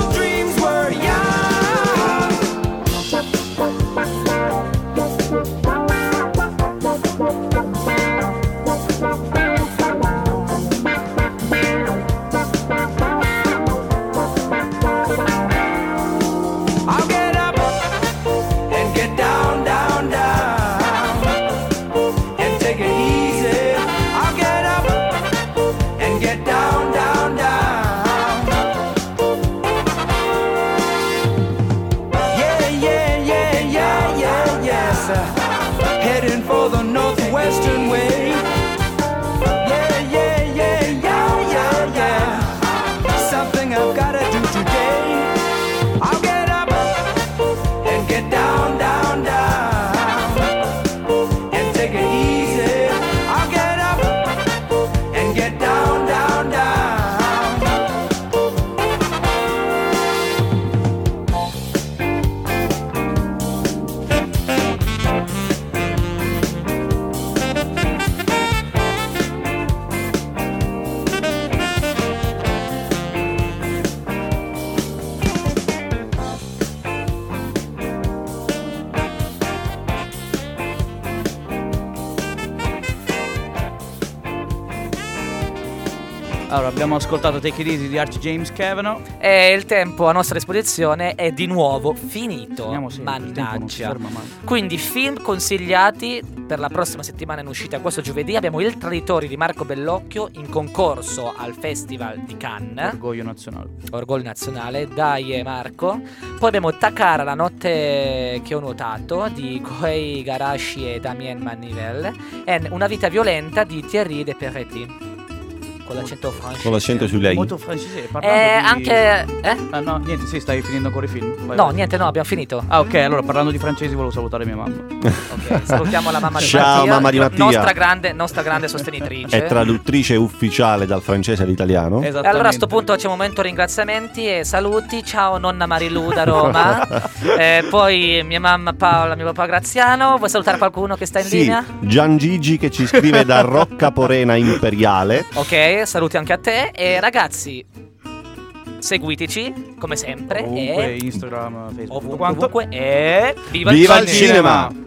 Allora, abbiamo ascoltato Take It Easy di Archie James Cavanaugh. E il tempo a nostra disposizione è di nuovo finito. Sempre, Mannaggia. ferma mai. Quindi film consigliati per la prossima settimana in uscita questo giovedì abbiamo Il Traditori di Marco Bellocchio in concorso al Festival di Cannes. Orgoglio nazionale. Orgoglio nazionale, dai e Marco. Poi abbiamo Takara, la notte che ho nuotato di Koei Garashi e Damien Manivelle. E Una vita violenta di Thierry De Peretti. Con l'accento francese. Con l'accento su lei. Molto francese. parlando Eh, di- anche. Eh? Ah, no, niente, sì, stai finendo ancora i film. Vai, No, vai. niente, no, abbiamo finito. Ah, ok, allora parlando di francesi volevo salutare mia mamma. Ok, salutiamo la mamma di Ciao, Mattia, mamma di Mattia. Nostra grande, nostra grande sostenitrice. È traduttrice ufficiale dal francese all'italiano. E Esattamente. allora a sto punto c'è un momento ringraziamenti e saluti. Ciao nonna Marilu da Roma. Eh, poi mia mamma Paola, mio papà Graziano. Vuoi salutare qualcuno che sta in Sì, linea? Gian Gigi che ci scrive da Rocca Porena Imperiale. Ok, saluti anche a te. E ragazzi, seguiteci come sempre. Ovunque, e Instagram, Facebook, ovunque, ovunque. E viva, Viva il il cinema! cinema!